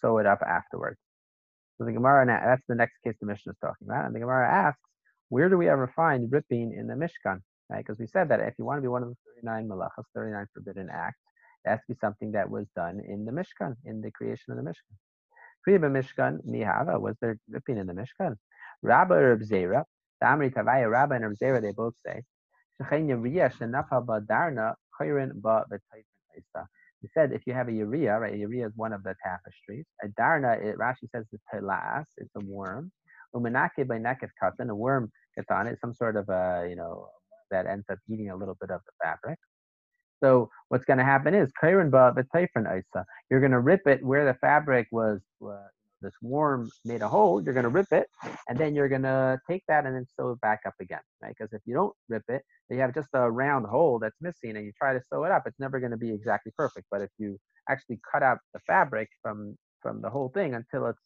sew it up afterwards. So the Gemara, that's the next case the Mishnah is talking about. And the Gemara asks, where do we ever find ripping in the Mishkan? Right? Because we said that if you want to be one of the 39 malachas, 39 forbidden acts, it has to be something that was done in the Mishkan, in the creation of the Mishkan. Kriya Mishkan, Mihava, was there ripping in the Mishkan? Rabba or Zera, the Amri Tavaya, Rabba and Zera, they both say, he said if you have a urea, right, urea is one of the tapestries. A darna, it, Rashi says it's telas, it's a worm. Umanake by nekef katan, a worm gets on it, some sort of a, you know, that ends up eating a little bit of the fabric. So what's going to happen is Keranbah, the Taifren Isa, you're going to rip it where the fabric was, uh, this worm made a hole. You're going to rip it, and then you're going to take that and then sew it back up again, right? Because if you don't rip it, you have just a round hole that's missing, and you try to sew it up. It's never going to be exactly perfect. But if you actually cut out the fabric from from the whole thing until it's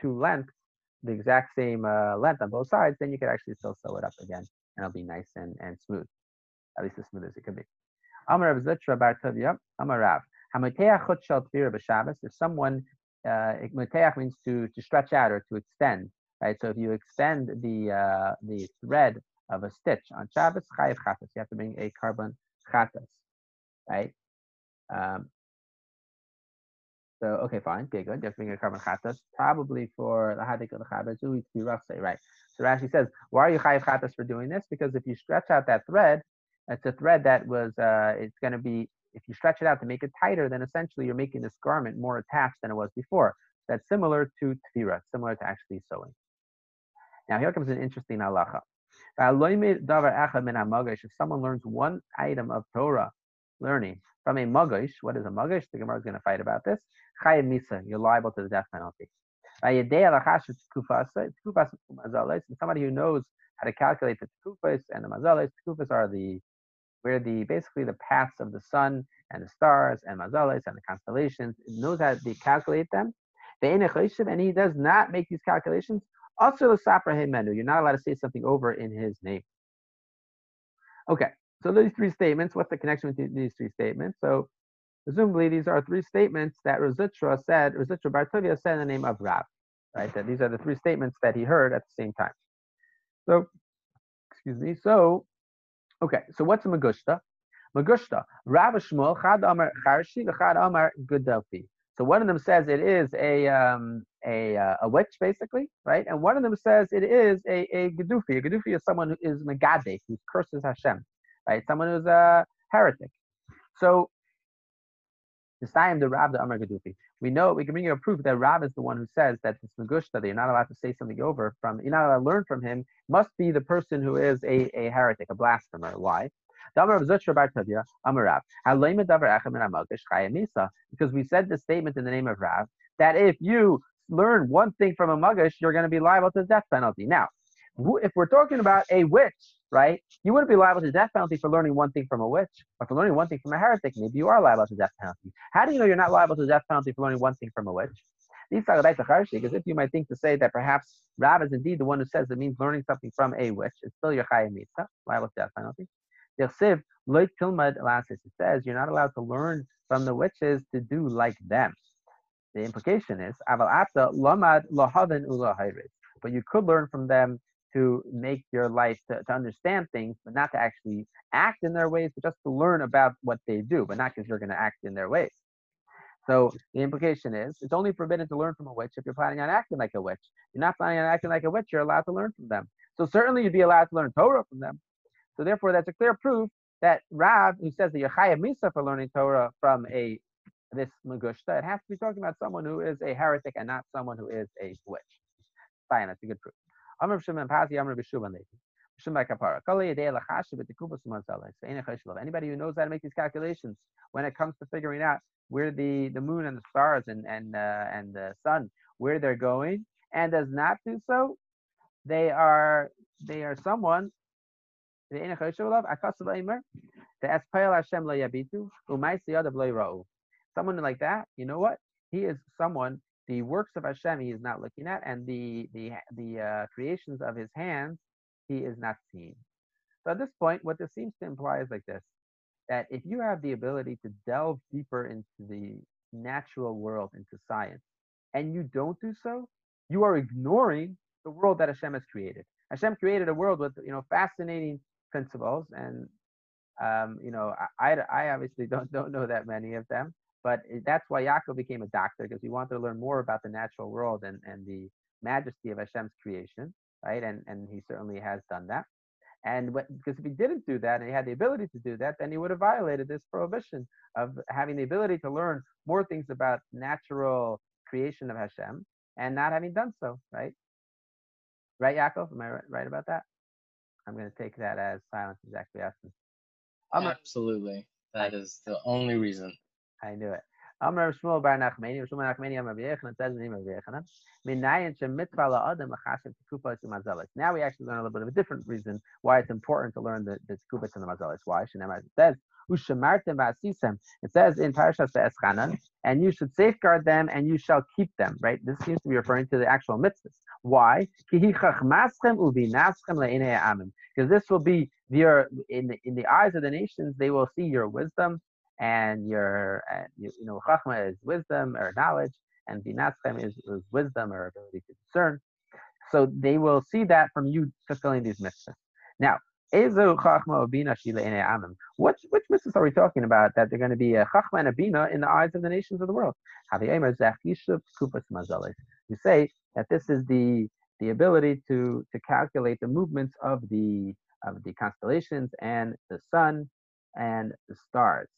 two lengths, the exact same uh, length on both sides, then you could actually still sew it up again, and it'll be nice and, and smooth, at least as smooth as it could be. Amar Rav Zitra Bar Tavia, Amar Rav. If someone, uh, means to, to stretch out or to extend, right? So if you extend the uh, the thread of a stitch on Shabbos, chayiv chatas, you have to bring a korban chatas, right? Um, so okay, fine, okay, good. You have to bring a korban chatas, probably for the hadik of the Shabbos, right? So Rashi says, why are you chayiv chatas for doing this? Because if you stretch out that thread, it's a thread that was, uh, it's going to be, if you stretch it out to make it tighter, then essentially you're making this garment more attached than it was before. That's similar to tefira, similar to actually sewing. Now here comes an interesting halacha. If someone learns one item of Torah learning from a magash, what is a magash? The Gemara is going to fight about this. Chayav misa, you're liable to the death penalty. Somebody who knows how to calculate the tekufas and the mazales. Tekufas are the where the basically the paths of the sun and the stars and mazales and the constellations. Knows how to calculate them. The And he does not make these calculations. Also, menu. You're not allowed to say something over in his name. Okay, so these three statements. What's the connection with these three statements? So, presumably, these are three statements that Rositra said. Rositra Bartovia said in the name of Rab. Right. That these are the three statements that he heard at the same time. So, excuse me. So, okay. So what's a magushta? Magushta. Rav Shmuel Chad Amar Charshi Chad Amar Gudelfi. So one of them says it is a um, a uh, a witch basically, right? And one of them says it is a a gedufi. A gedufi is someone who is megade, who curses Hashem, right? Someone who's a heretic. So the Sayim the Rab the Amar Gadufi. We know we can bring you a proof that Rab is the one who says that this Magushta, that you're not allowed to say something over from, you're not allowed to learn from him, must be the person who is a, a heretic, a blasphemer. Why? Because we said the statement in the name of Rav that if you learn one thing from a Magash, you're going to be liable to the death penalty. Now, if we're talking about a witch, right? You wouldn't be liable to death penalty for learning one thing from a witch, or for learning one thing from a heretic. Maybe you are liable to death penalty. How do you know you're not liable to death penalty for learning one thing from a witch? Because if you might think to say that perhaps Rab is indeed the one who says it means learning something from a witch, it's still your chayim mitzvah, liable to death penalty. It says you're not allowed to learn from the witches to do like them. The implication is, but you could learn from them to make your life to, to understand things, but not to actually act in their ways, but just to learn about what they do, but not because you're going to act in their ways. So the implication is it's only forbidden to learn from a witch if you're planning on acting like a witch. You're not planning on acting like a witch, you're allowed to learn from them. So certainly you'd be allowed to learn Torah from them. So therefore, that's a clear proof that Rav, who says that you're chayav misa for learning Torah from a this magushta, it has to be talking about someone who is a heretic and not someone who is a witch. Fine, that's a good proof. Amr Shimon Pasi, Amr B'Shuban Levi. Anybody who knows how to make these calculations when it comes to figuring out where the, the moon and the stars and and uh, and the sun where they're going and does not do so, they are they are someone someone like that, you know what? He is someone the works of Hashem he is not looking at, and the the the uh, creations of his hands he is not seeing. So at this point, what this seems to imply is like this: that if you have the ability to delve deeper into the natural world, into science, and you don't do so, you are ignoring the world that Hashem has created. Hashem created a world with you know fascinating principles, and um, you know I, I obviously don't don't know that many of them, but that's why Yaakov became a doctor because he wanted to learn more about the natural world and and the majesty of Hashem's creation, right? And and he certainly has done that. And what, because if he didn't do that and he had the ability to do that, then he would have violated this prohibition of having the ability to learn more things about natural creation of Hashem and not having done so, right? Right, Yaakov? Am I right about that? I'm going to take that as silence is acquiescence. Absolutely. That is the only reason. I knew it. Amar Shmuel Bar Nachmani, Shmuel Nachmani Amar B'Yechanan says the name of B'Yechanan. Minayin shemitzvah la'adam l'chashem tekufas u'mazelis. Now we actually learn a little bit of a different reason why it's important to learn the, the tekufas and the mazelis. Why? Shenamar it says ushamartem v'asisem. It says in Parashas Eschanan, and you should safeguard them and you shall keep them. Right? This seems to be referring to the actual mitzvahs. Why? Because this will be your in the, in the eyes of the nations, they will see your wisdom and your and you, you know chachma is wisdom or knowledge, and binatzchem is, is wisdom or ability to discern. So they will see that from you fulfilling these mitzvahs. Now. Which which mitzvahs are we talking about that they're going to be a chachma and a bina in the eyes of the nations of the world? You say that this is the the ability to to calculate the movements of the of the constellations and the sun and the stars.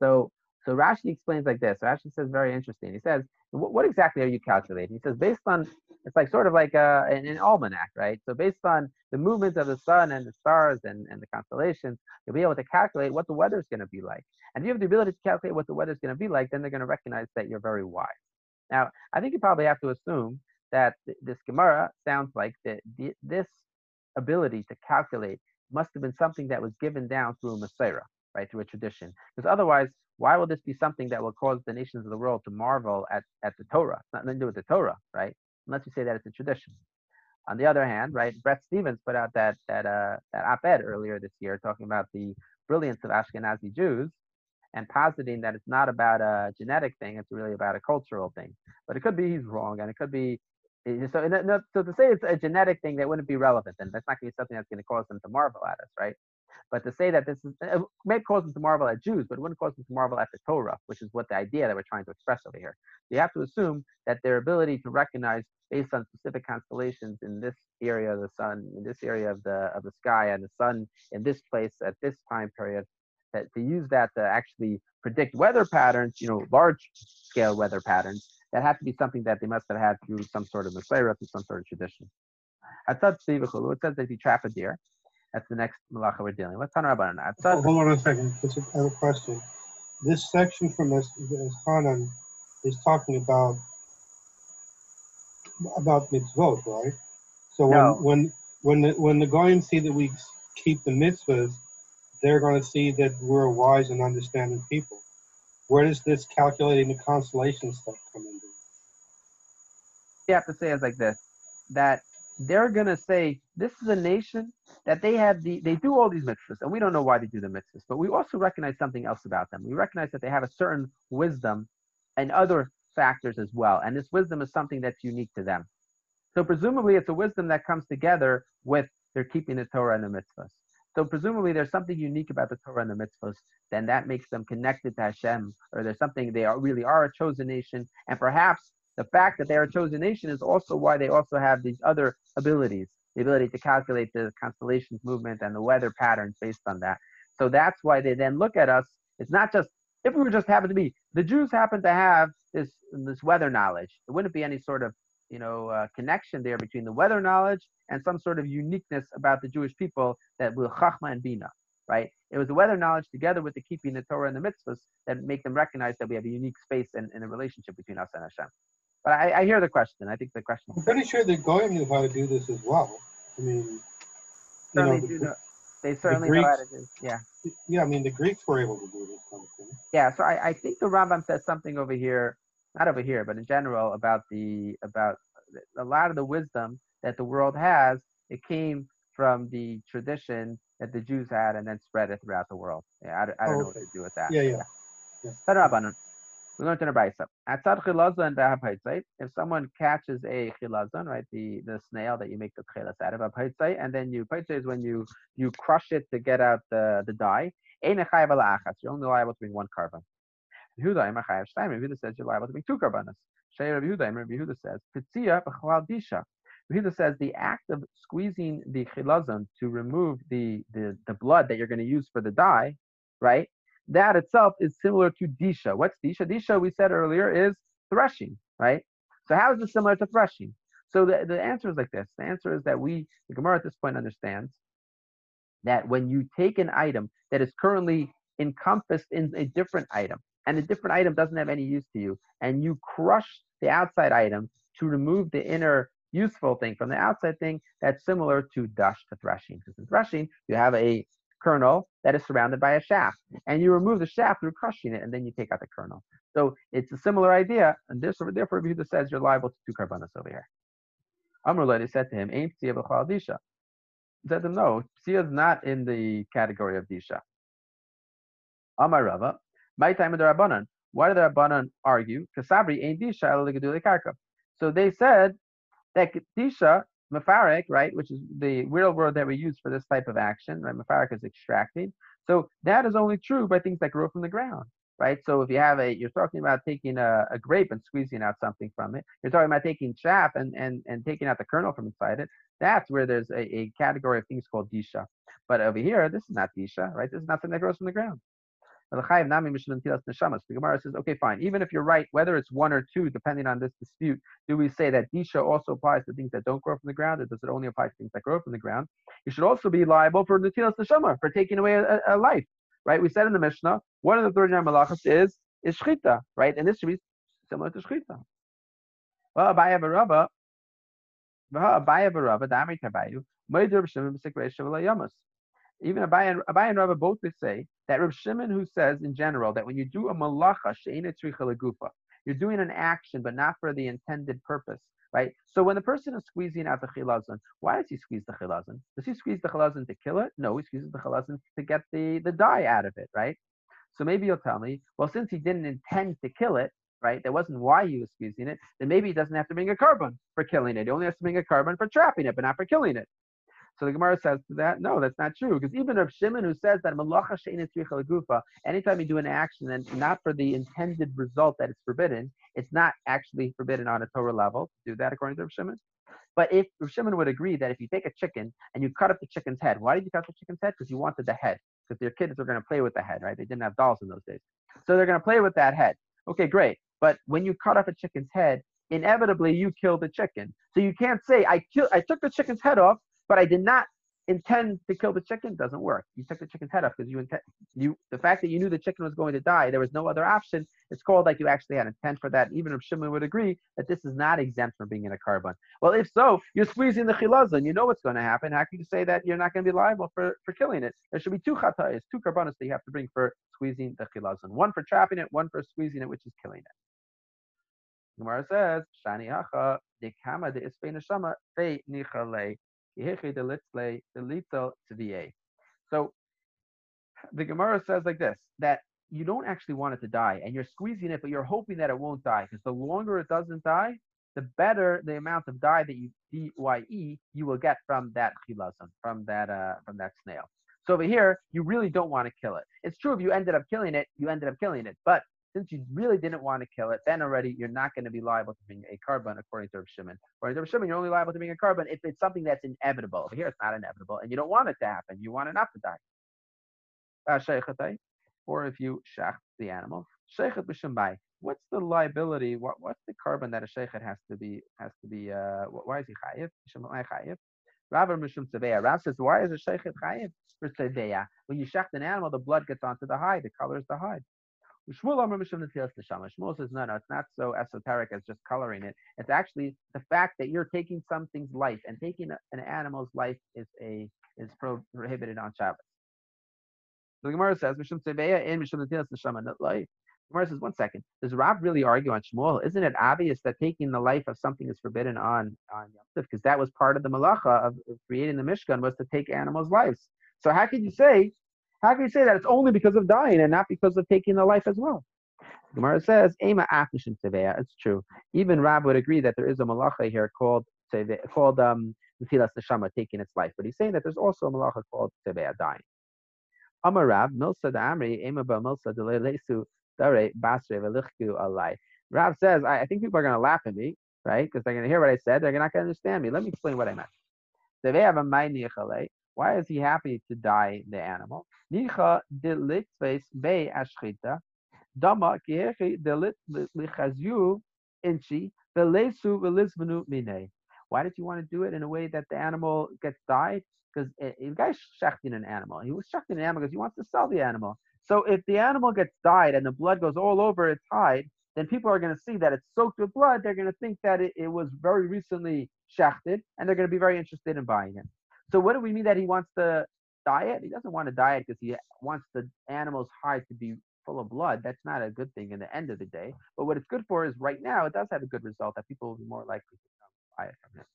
So so Rashi explains like this. Rashi says very interesting. He says, what, exactly are you calculating? He says, based on, it's like sort of like a, an, an, almanac, right? So based on the movements of the sun and the stars and, and the constellations, you'll be able to calculate what the weather's going to be like. And if you have the ability to calculate what the weather's going to be like, then they're going to recognize that you're very wise. Now, I think you probably have to assume that th- this Gemara sounds like that this ability to calculate must have been something that was given down through a mesorah right, through a tradition. Because otherwise, why will this be something that will cause the nations of the world to marvel at, at the Torah? It's nothing to do with the Torah, right? Unless you say that it's a tradition. On the other hand, right, Bret Stephens put out that that uh, that op-ed earlier this year talking about the brilliance of Ashkenazi Jews and positing that it's not about a genetic thing, it's really about a cultural thing. But it could be he's wrong, and it could be so. So to say it's a genetic thing that wouldn't be relevant, then that's not going to be something that's going to cause them to marvel at us, right? But to say that this is, it may cause them to marvel at Jews, but it wouldn't cause them to marvel at the Torah, which is what the idea that we're trying to express over here. You have to assume that their ability to recognize based on specific constellations in this area of the sun, in this area of the of the sky, and the sun in this place at this time period, that to use that to actually predict weather patterns, you know, large scale weather patterns, that had to be something that they must have had through some sort of mesorah, through some sort of tradition. It says that if you trap a deer, that's the next malacha we're dealing with. Hold on a second. I have a question. This section from Hanan is talking about about mitzvot, right? So when No. when when the, when the goyim see that we keep the mitzvahs, they're going to see that we're wise and understanding people. Where does this calculating the constellation stuff come in? You have to say it like this: that they're gonna say this is a nation that they have the they do all these mitzvahs, and we don't know why they do the mitzvahs, but we also recognize something else about them. We recognize that they have a certain wisdom and other factors as well, and this wisdom is something that's unique to them. So presumably, it's a wisdom that comes together with their keeping the Torah and the mitzvahs. So presumably, there's something unique about the Torah and the mitzvahs, then that makes them connected to Hashem, or there's something they are, really are a chosen nation, and perhaps the fact that they are a chosen nation is also why they also have these other abilities, the ability to calculate the constellations movement and the weather patterns based on that. So that's why they then look at us. It's not just if we were just happen to be the Jews happen to have this this weather knowledge. There wouldn't be any sort of you know uh, connection there between the weather knowledge and some sort of uniqueness about the Jewish people that will chachma and bina. Right? It was the weather knowledge together with the keeping the Torah and the mitzvahs that make them recognize that we have a unique space and, and a relationship between us and Hashem. But I, I hear the question. I think the question. I'm pretty sure the Goyim knew how to do this as well. I mean, you certainly know, do the, know, they certainly know how to Greeks- do. Yeah, yeah, I mean, the Greeks were able to do this kind of thing. yeah. So I, I think the Rambam says something over here, not over here, but in general about the about a lot of the wisdom that the world has. It came from the tradition that the Jews had and then spread it throughout the world. Yeah, I, don't- I don't Oh, know what to do with that. Yeah, yeah. Tanrabanan. We learned in a brisa. Atzad chilazon b'hapaitzai. If someone catches a chilazon, right, the, the snail that you make the tchelas out of, apaitzai, and then you paitzai is when you you crush it to get out the the dye. Ein echayev ala achas. You're only liable to bring one korban. Yehuda. Yehuda says you're liable to bring two carbonas. Shei Rabbi Yehuda, Rabbi Yehuda says pitzia b'chalal disha. Yehuda says the act of squeezing the chilazon to remove the, the the blood that you're going to use for the dye, right? That itself is similar to disha. What's disha? Disha, we said earlier, is threshing, right? So how is this similar to threshing? So the, the answer is like this. The answer is that we, the Gemara at this point understands that when you take an item that is currently encompassed in a different item, and the different item doesn't have any use to you, and you crush the outside item to remove the inner useful thing from the outside thing, that's similar to dash to threshing. Because in threshing, you have a kernel that is surrounded by a shaft. And you remove the shaft through crushing it, and then you take out the kernel. So it's a similar idea, and this, therefore, Yehuda says you're liable to two carbonas over here. Amrullah said to him, Ain't Psia b'chal disha. Said to him, no, Psia is not in the category of disha. Amar Rava, my time of the Rabbanan. Why did the Rabbanan argue? Kasabri ain't disha. So they said that disha Mafarik, right, which is the real word that we use for this type of action, right? Mafarik is extracting. So that is only true by things that grow from the ground, right? So if you have a, you're talking about taking a, a grape and squeezing out something from it. You're talking about taking chaff and, and, and taking out the kernel from inside it. That's where there's a, a category of things called disha. But over here, this is not disha, right? This is nothing that grows from the ground. The Gemara says, okay, fine. Even if you're right, whether it's one or two, depending on this dispute, do we say that disha also applies to things that don't grow from the ground, or does it only apply to things that grow from the ground? You should also be liable for netilas neshama, for taking away a, a, life, right? We said in the Mishnah, one of the 39 malachas is is shchita, right? And this should be similar to shchita. Well, Abaya Baraba, Abaya Baraba, Dami Tabayu, even Abai and, Abai both say that Reb Shimon, who says in general that when you do a malacha she'ena lagufa, you're doing an action but not for the intended purpose, right? So when the person is squeezing out the chilazon, why does he squeeze the chilazon? Does he squeeze the chilazon to kill it? No, he squeezes the chilazon to get the, the dye out of it, right? So maybe you'll tell me, well, since he didn't intend to kill it, right? That wasn't why he was squeezing it. Then maybe he doesn't have to bring a korban for killing it. He only has to bring a korban for trapping it, but not for killing it. So the Gemara says to that no, that's not true because even Rav Shimon who says that malacha gufa, anytime you do an action and not for the intended result that it's forbidden, it's not actually forbidden on a Torah level to do that according to Rav Shimon. But if Rav Shimon would agree that if you take a chicken and you cut up the chicken's head, why did you cut the chicken's head? Because you wanted the head. Because your kids are going to play with the head, right? They didn't have dolls in those days, so they're going to play with that head. Okay, great. But when you cut off a chicken's head, inevitably you kill the chicken. So you can't say I kill I took the chicken's head off but I did not intend to kill the chicken doesn't work. You took the chicken's head off because you intend you the fact that you knew the chicken was going to die, there was no other option. It's called like you actually had intent for that. Even if Shimon would agree that this is not exempt from being in a korban. Well, if so, you're squeezing the chilazon. You know what's going to happen. How can you say that you're not going to be liable for, for killing it? There should be two chatayas, two carbonas that you have to bring for squeezing the chilazon. One for trapping it, one for squeezing it, which is killing it. Gemara says, Shani hacha de kama de ispe neshama fe nichale so the Gemara says like this that you don't actually want it to die, and you're squeezing it, but you're hoping that it won't die, because the longer it doesn't die, the better the amount of dye that you dye you will get from that chilazon, from that uh, from that snail. So over here, you really don't want to kill it. It's true if you ended up killing it, you ended up killing it, but since you really didn't want to kill it, then already you're not going to be liable to being a korban according to Rav Shimon. According to Rav Shimon, you're only liable to being a korban if it's something that's inevitable. Over here, it's not inevitable, and you don't want it to happen. You want it not to die. Uh, or if you shach the animal, sheichet b'shembai. What's the liability? What, what's the korban that a sheichet has to be has to be? Uh, why is he chayiv? chayiv. Rav Mishum Tzeveya. Rav says, why is a sheichet chayiv for Tzeveya? When you shecht an animal, the blood gets onto the hide. The color is the hide. Shmuel Amr Mishum Neshama. Shmuel says, no, no, it's not so esoteric as just coloring it. It's actually the fact that you're taking something's life, and taking an animal's life is a is prohibited on Shabbos. So the Gemara says, Mishum Tzebeya in Mishum Netilas Neshama, not life. Gemara says, one second, does Rav really argue on Shmuel? Isn't it obvious that taking the life of something is forbidden on on Yom Tov? Because that was part of the malacha of creating the Mishkan was to take animals' lives. So how could you say how can you say that it's only because of dying and not because of taking the life as well? Gemara says, Ema Afnishim Tevea. It's true. Even Rab would agree that there is a malacha here called Tevea, called um Neshama, taking its life. But he's saying that there's also a malacha called Tevea, dying. Amar Rab, Milsa Amri, Ema Ba Milsa Lesu Dare Basre Velichku Alai. Rab says, I, I think people are going to laugh at me, right? Because they're going to hear what I said. They're not going to understand me. Let me explain what I meant. Why is he happy to die the animal? Nicha be ashchita. Dama lichazyu inchi velesu mine. Why did you want to do it in a way that the animal gets died? Because eh, the guy's shechting an animal. He was shechting an animal because he wants to sell the animal. So if the animal gets died and the blood goes all over its hide, then people are going to see that it's soaked with blood. They're going to think that it, it was very recently shechted, and they're going to be very interested in buying it. So what do we mean that he wants to diet? He doesn't want to diet because he wants the animal's hide to be full of blood. That's not a good thing in the end of the day. But what it's good for is right now it does have a good result that people will be more likely to buy it from him.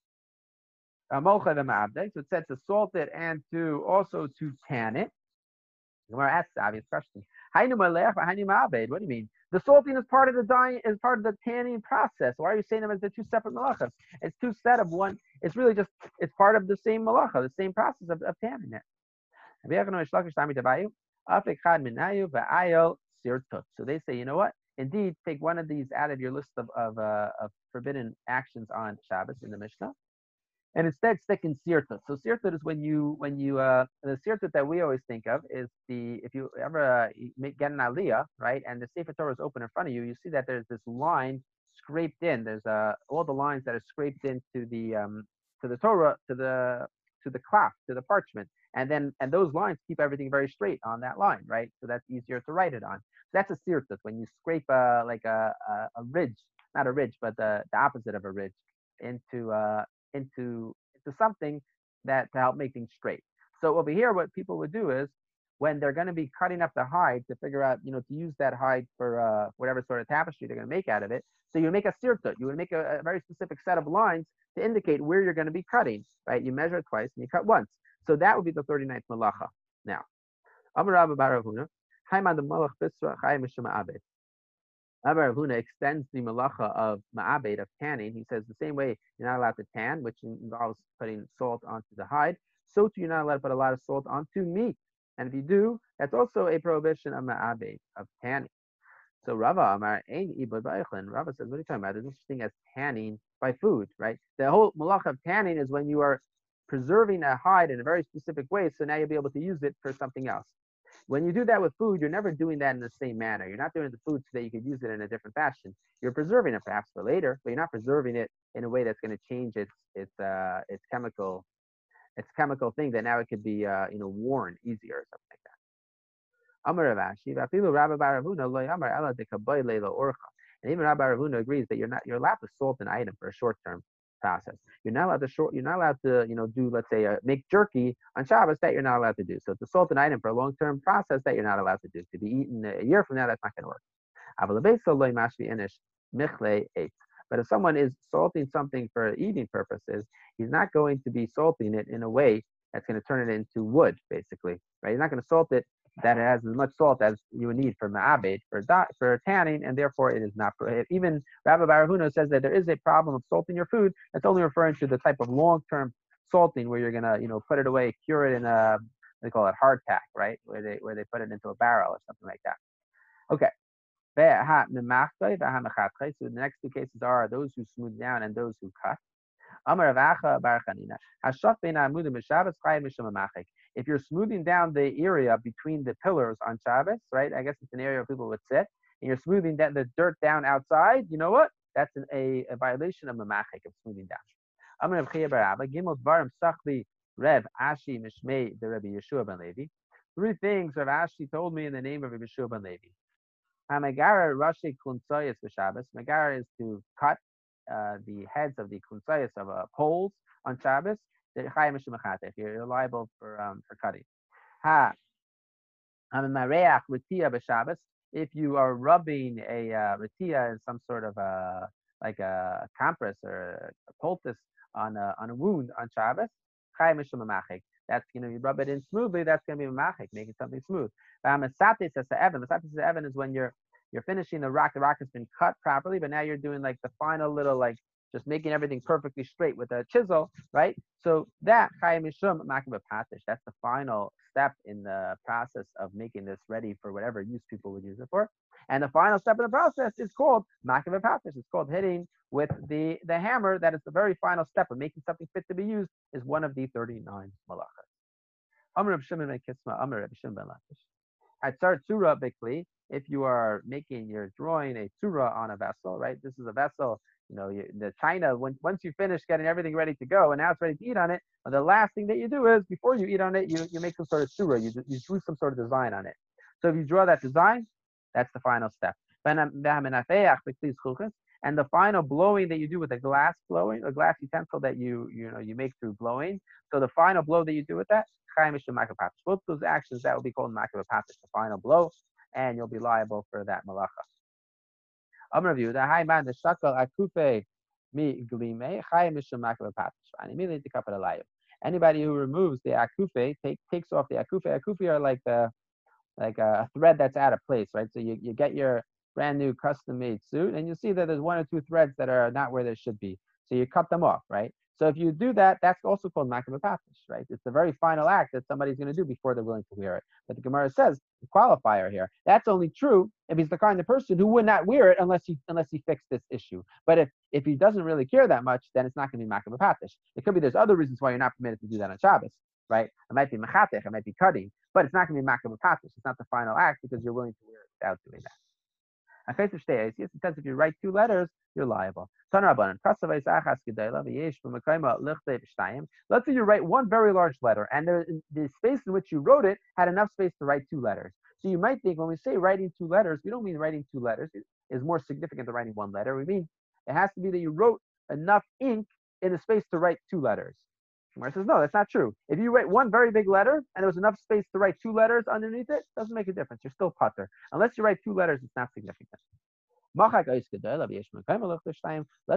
Uh, so it said to salt it and to also to tan it. Gemara asks the obvious question. What do you mean? The salting is part of the dyeing, is part of the tanning process. Why are you saying them as the two separate malachas? It's two set of one. It's really just it's part of the same malacha, the same process of, of tanning it. So they say, you know what? Indeed, take one of these out of your list of of, uh, of forbidden actions on Shabbos in the Mishnah, and instead stick in sirtut. So sirtut is when you when you uh the sirtut that we always think of is the if you ever uh, get an aliyah right and the sefer Torah is open in front of you, you see that there's this line scraped in. There's uh all the lines that are scraped into the um to the Torah to the to the cloth to the parchment, and then and those lines keep everything very straight on that line, right? So that's easier to write it on. So that's a sirtut when you scrape uh like a a, a ridge, not a ridge, but the the opposite of a ridge into uh into into something that to help make things straight. So over here, what people would do is when they're going to be cutting up the hide to figure out, you know, to use that hide for uh, whatever sort of tapestry they're going to make out of it. So you make a sirtut. You would make a, a, very specific set of lines to indicate where you're going to be cutting, right? You measure twice and you cut once. So that would be the 39th malacha. Now, Amar Rabba Baravuna, Haimad the Malach Bisra Chaim Abed. Rabbi Huna extends the malacha of ma'abed, of tanning. He says the same way you're not allowed to tan, which involves putting salt onto the hide, so too you're not allowed to put a lot of salt onto meat. And if you do, that's also a prohibition of ma'abed, of tanning. So Rava Amar Ein Ibad Ba'ichlin. Rava says, what are you talking about? There's such thing as tanning by food, right? The whole malacha of tanning is when you are preserving a hide in a very specific way, so now you'll be able to use it for something else. When you do that with food, you're never doing that in the same manner. You're not doing the food so that you could use it in a different fashion. You're preserving it perhaps for later, but you're not preserving it in a way that's going to change its its uh, its chemical its chemical thing that now it could be uh, you know worn easier or something like that. And even Rabbi Ravuna agrees that you're not you're allowed to salt an item for a short term process. You're not allowed to short. You're not allowed to, you know, do let's say uh, make jerky on Shabbos that you're not allowed to do. So to salt an item for a long-term process that you're not allowed to do. To be eaten a year from now, that's not going to work. But if someone is salting something for eating purposes, he's not going to be salting it in a way that's going to turn it into wood, basically, right? He's not going to salt it that has as much salt as you would need for ma'abed, for, for tanning, and therefore it is not prohibited. Even Rabbi Baravuna says that there is a problem of salting your food. That's only referring to the type of long-term salting where you're gonna, you know, put it away, cure it in a, they call it hard hardtack, right? Where they where they put it into a barrel or something like that. Okay. So the next two cases are those who smooth down and those who cut. Amar ben Amudim Misham If you're smoothing down the area between the pillars on Shabbos, right? I guess it's an area where people would sit, and you're smoothing that the dirt down outside. You know what? That's an, a, a violation of Mamachik of smoothing down. Amar Rav Chia Bar Abba Gimel Dvarim Sachli Rev Ashi Mishmei the Rabbi Yeshua ben Levi. Three things Rav Ashi told me in the name of Rabbi Yeshua ben Levi. Megara Rashi Kunsoyas Shabbos. Megara is to cut uh, the heads of the kunsayas of uh, poles on Shabbos, you're liable for um, for cutting. Ha. If you are rubbing a uh, in some sort of a like a compress or a poultice on a, on a wound on Shabbos, that's you know you rub it in smoothly. That's going to be machik, making something smooth. Masatis as evan. Masatis as evan Masatisha even is when you're You're finishing the rock. The rock has been cut properly, but now you're doing like the final little like just making everything perfectly straight with a chisel, right? So that chayim. That's the final step in the process of making this ready for whatever use people would use it for. And the final step in the process is called makiv patish. It's called hitting with the the hammer. That is the very final step of making something fit to be used. Is one of the 39 malachas. Amr Shimon ben Kisma, Amr Shimon ben Lakish. At Tzura, Bikli, if you are making, you're drawing a Tzura on a vessel, right? This is a vessel, you know, you, the China, when, once you finish getting everything ready to go and now it's ready to eat on it, the last thing that you do is before you eat on it, you, you make some sort of Tzura, you, you drew some sort of design on it. So if you draw that design, that's the final step. And the final blowing that you do with a glass blowing, a glass utensil that you you know you make through blowing. So the final blow that you do with that, both those actions that will be called makapapish, the final blow, and you'll be liable for that malacha. Amr the high man, the shakal akufe mi glime, chayim mishum makapapish. And immediately kapar alayim. Anybody who removes the akufe, take, takes off the akufe. Akufe are like the like a thread that's out of place, right? So you, you get your brand new custom made suit and you see that there's one or two threads that are not where they should be. So you cut them off, right? So if you do that, that's also called makabapatish, right? It's the very final act that somebody's going to do before they're willing to wear it. But the Gemara says the qualifier here. That's only true if he's the kind of person who would not wear it unless he unless he fixed this issue. But if if he doesn't really care that much, then it's not going to be makabapatish. It could be there's other reasons why you're not permitted to do that on Shabbos, right? It might be mechatech, it might be cutting, but it's not going to be makabapatish. It's not the final act because you're willing to wear it without doing that. It says if you write two letters, you're liable. Let's say you write one very large letter, and there, the space in which you wrote it had enough space to write two letters. So you might think when we say writing two letters, we don't mean writing two letters is more significant than writing one letter. We mean it has to be that you wrote enough ink in the space to write two letters. Gemara says, no, that's not true. If you write one very big letter and there was enough space to write two letters underneath it, doesn't make a difference. You're still putter. Unless you write two letters, it's not significant. Let's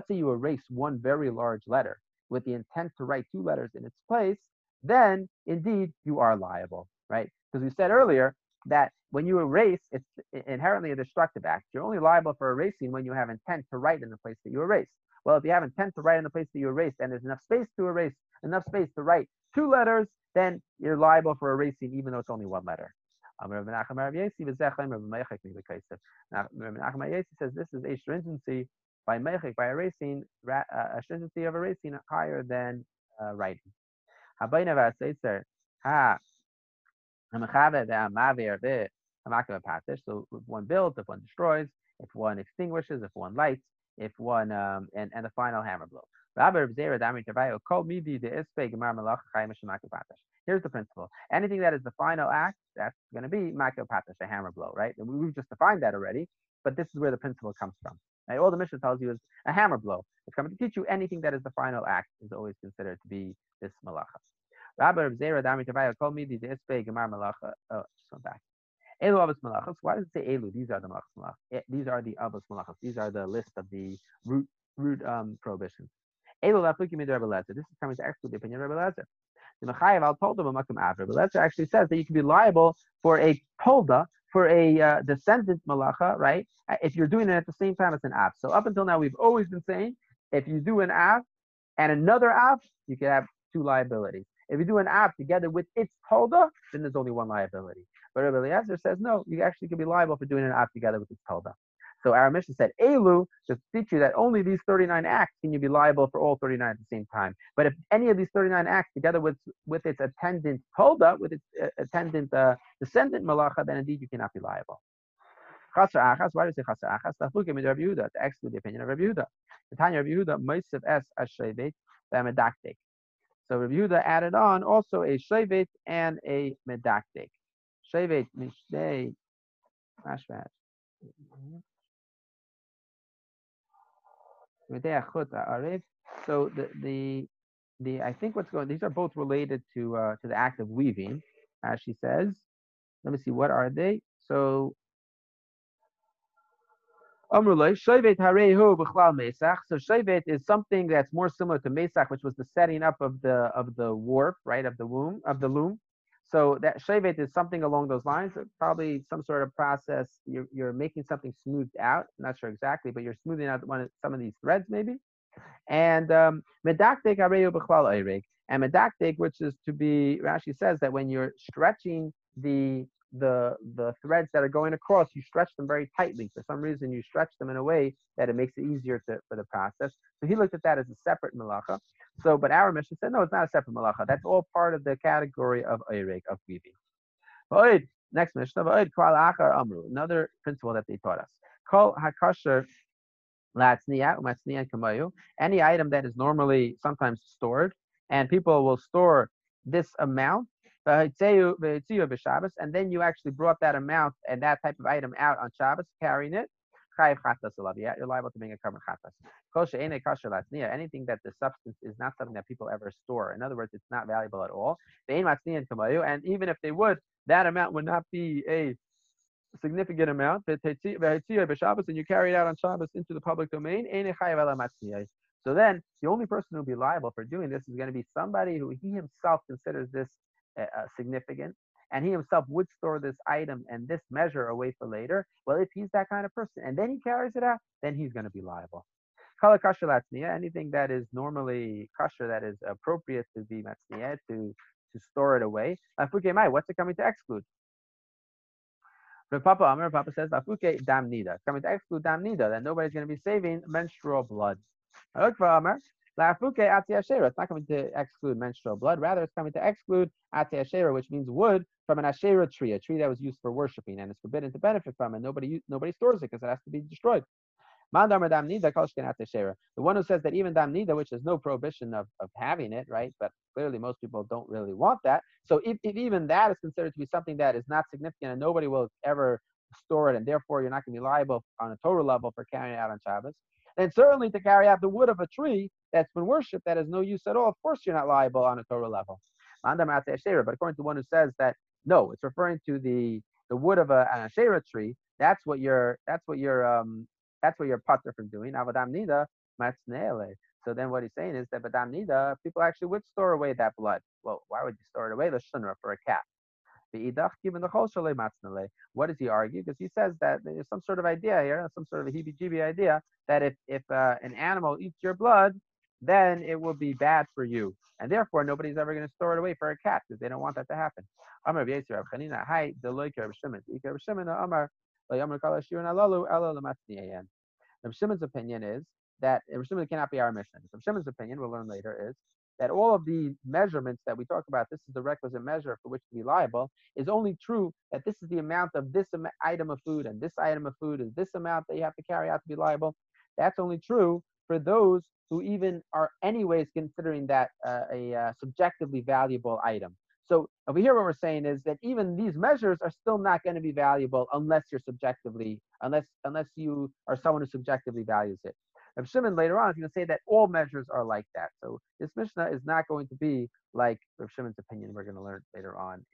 say you erase one very large letter with the intent to write two letters in its place, then indeed you are liable, right? Because we said earlier that when you erase, it's inherently a destructive act. You're only liable for erasing when you have intent to write in the place that you erased. Well, if you have intent to write in the place that you erased and there's enough space to erase, enough space to write two letters, then you're liable for erasing even though it's only one letter. Rav Menachem says this is a stringency by mechik, by erasing, uh, a stringency of erasing higher than uh, writing. So if one builds, if one destroys, if one extinguishes, if one lights, if one um, and, and the final hammer blow. Here's the principle. Anything that is the final act, that's going to be makopatash, a hammer blow, right? And we've just defined that already, but this is where the principle comes from. Right? All the Mishnah tells you is a hammer blow. It's coming to teach you anything that is the final act is always considered to be this malacha. Rabbi Reb Zera called me the back. Elu Malachas. Why does it say Elu? These are the Malachas. Eh, these are the Abbas Malachas. These are the list of the root root um, prohibitions. This is coming to exclude the opinion of Rabbi Lezer. The Mechayev Al Tolda B'Makam Avra. But Lezer actually says that you can be liable for a Tolda, for a uh, descendant Malacha, right? Uh, if you're doing it at the same time as an Av. So up until now, we've always been saying if you do an Av and another Av, you can have two liabilities. If you do an Av together with its Tolda, then there's only one liability. But Rabbi Eliezer says, no, you actually can be liable for doing an act together with its Talda. So our mission said, Elu, to teach you that only these 39 acts can you be liable for all 39 at the same time. But if any of these 39 acts together with, with its attendant Talda, with its uh, attendant uh, descendant Malacha, then indeed you cannot be liable. Chasar achas, why do you say chasar achas? Taflukim Rabbi Yehuda, to exclude the opinion of Rabbi Yehuda. The Tanya Rabbi Yehuda, Moisev es ashrevet, medaktik. So Rabbi Yehuda added on also a shevet and a medaktik. Shevet Mishnei Mashvat. So the the the I think what's going these are both related to uh, to the act of weaving, as she says. Let me see what are they. So. So Shevet is something that's more similar to Mesach, which was the setting up of the of the warp, right, of the womb, of the loom. So that shevet is something along those lines. Probably some sort of process. You're, you're making something smoothed out. I'm not sure exactly, but you're smoothing out one of, some of these threads maybe. And um, medaktek areyu b'chlal oireg. And medaktek, which is to be, Rashi says that when you're stretching the the the threads that are going across, you stretch them very tightly. For some reason, you stretch them in a way that it makes it easier to, for the process. So he looked at that as a separate malacha. So, but our mission said no, it's not a separate malacha. That's all part of the category of oireg of weaving. Next mission of amru. Another principle that they taught us. Kol hakasher any item that is normally sometimes stored, and people will store this amount, and then you actually brought that amount and that type of item out on Shabbos, carrying it. You're liable to bring a korban chatas. Anything that the substance is not something that people ever store. In other words, it's not valuable at all. And even if they would, that amount would not be a significant amount, and you carry it out on Shabbos into the public domain, so then the only person who will be liable for doing this is going to be somebody who he himself considers this uh, significant, and he himself would store this item and this measure away for later. Well, if he's that kind of person, and then he carries it out, then he's going to be liable. Anything that is normally kosher, that is appropriate to be matzniya, to to store it away. What's it coming to exclude? But Papa Amr, Papa says, Afuke dam nida. Coming to exclude dam nida, that nobody's going to be saving menstrual blood. Amr, La'afuke ashera. It's not coming to exclude menstrual blood. Rather, it's coming to exclude ati ashera, which means wood from an ashera tree, a tree that was used for worshiping and is forbidden to benefit from, and nobody nobody stores it because it has to be destroyed. The one who says that even dam nida, which has no prohibition of, of having it, right? But clearly most people don't really want that. So if, if even that is considered to be something that is not significant and nobody will ever store it, and therefore you're not going to be liable on a total level for carrying it out on Shabbos, then certainly to carry out the wood of a tree that's been worshipped that has no use at all, of course you're not liable on a total level. But according to one who says that no, it's referring to the the wood of a, an Asherah tree. That's what you're. That's what you're. Um, that's what you're putter from doing. So then what he's saying is that badam nida, people actually would store away that blood. Well, why would you store it away? The shunra for a cat. What does he argue? Because he says that there's some sort of idea here, some sort of a heebie-jeebie idea that if if uh, an animal eats your blood, then it will be bad for you, and therefore nobody's ever going to store it away for a cat because they don't want that to happen. Amar Rav Shimon's opinion is that Rav Shimon cannot be our mission. Rav Shimon's opinion, we'll learn later, is that all of the measurements that we talk about, this is the requisite measure for which to be liable, is only true that this is the amount of this item of food and this item of food is this amount that you have to carry out to be liable. That's only true for those who even are anyways considering that uh, a uh, subjectively valuable item. So over here, what we're saying is that even these measures are still not going to be valuable unless you're subjectively, unless unless you are someone who subjectively values it. Rav Shimon later on is going to say that all measures are like that. So this Mishnah is not going to be like Rav Shimon's opinion. We're going to learn later on.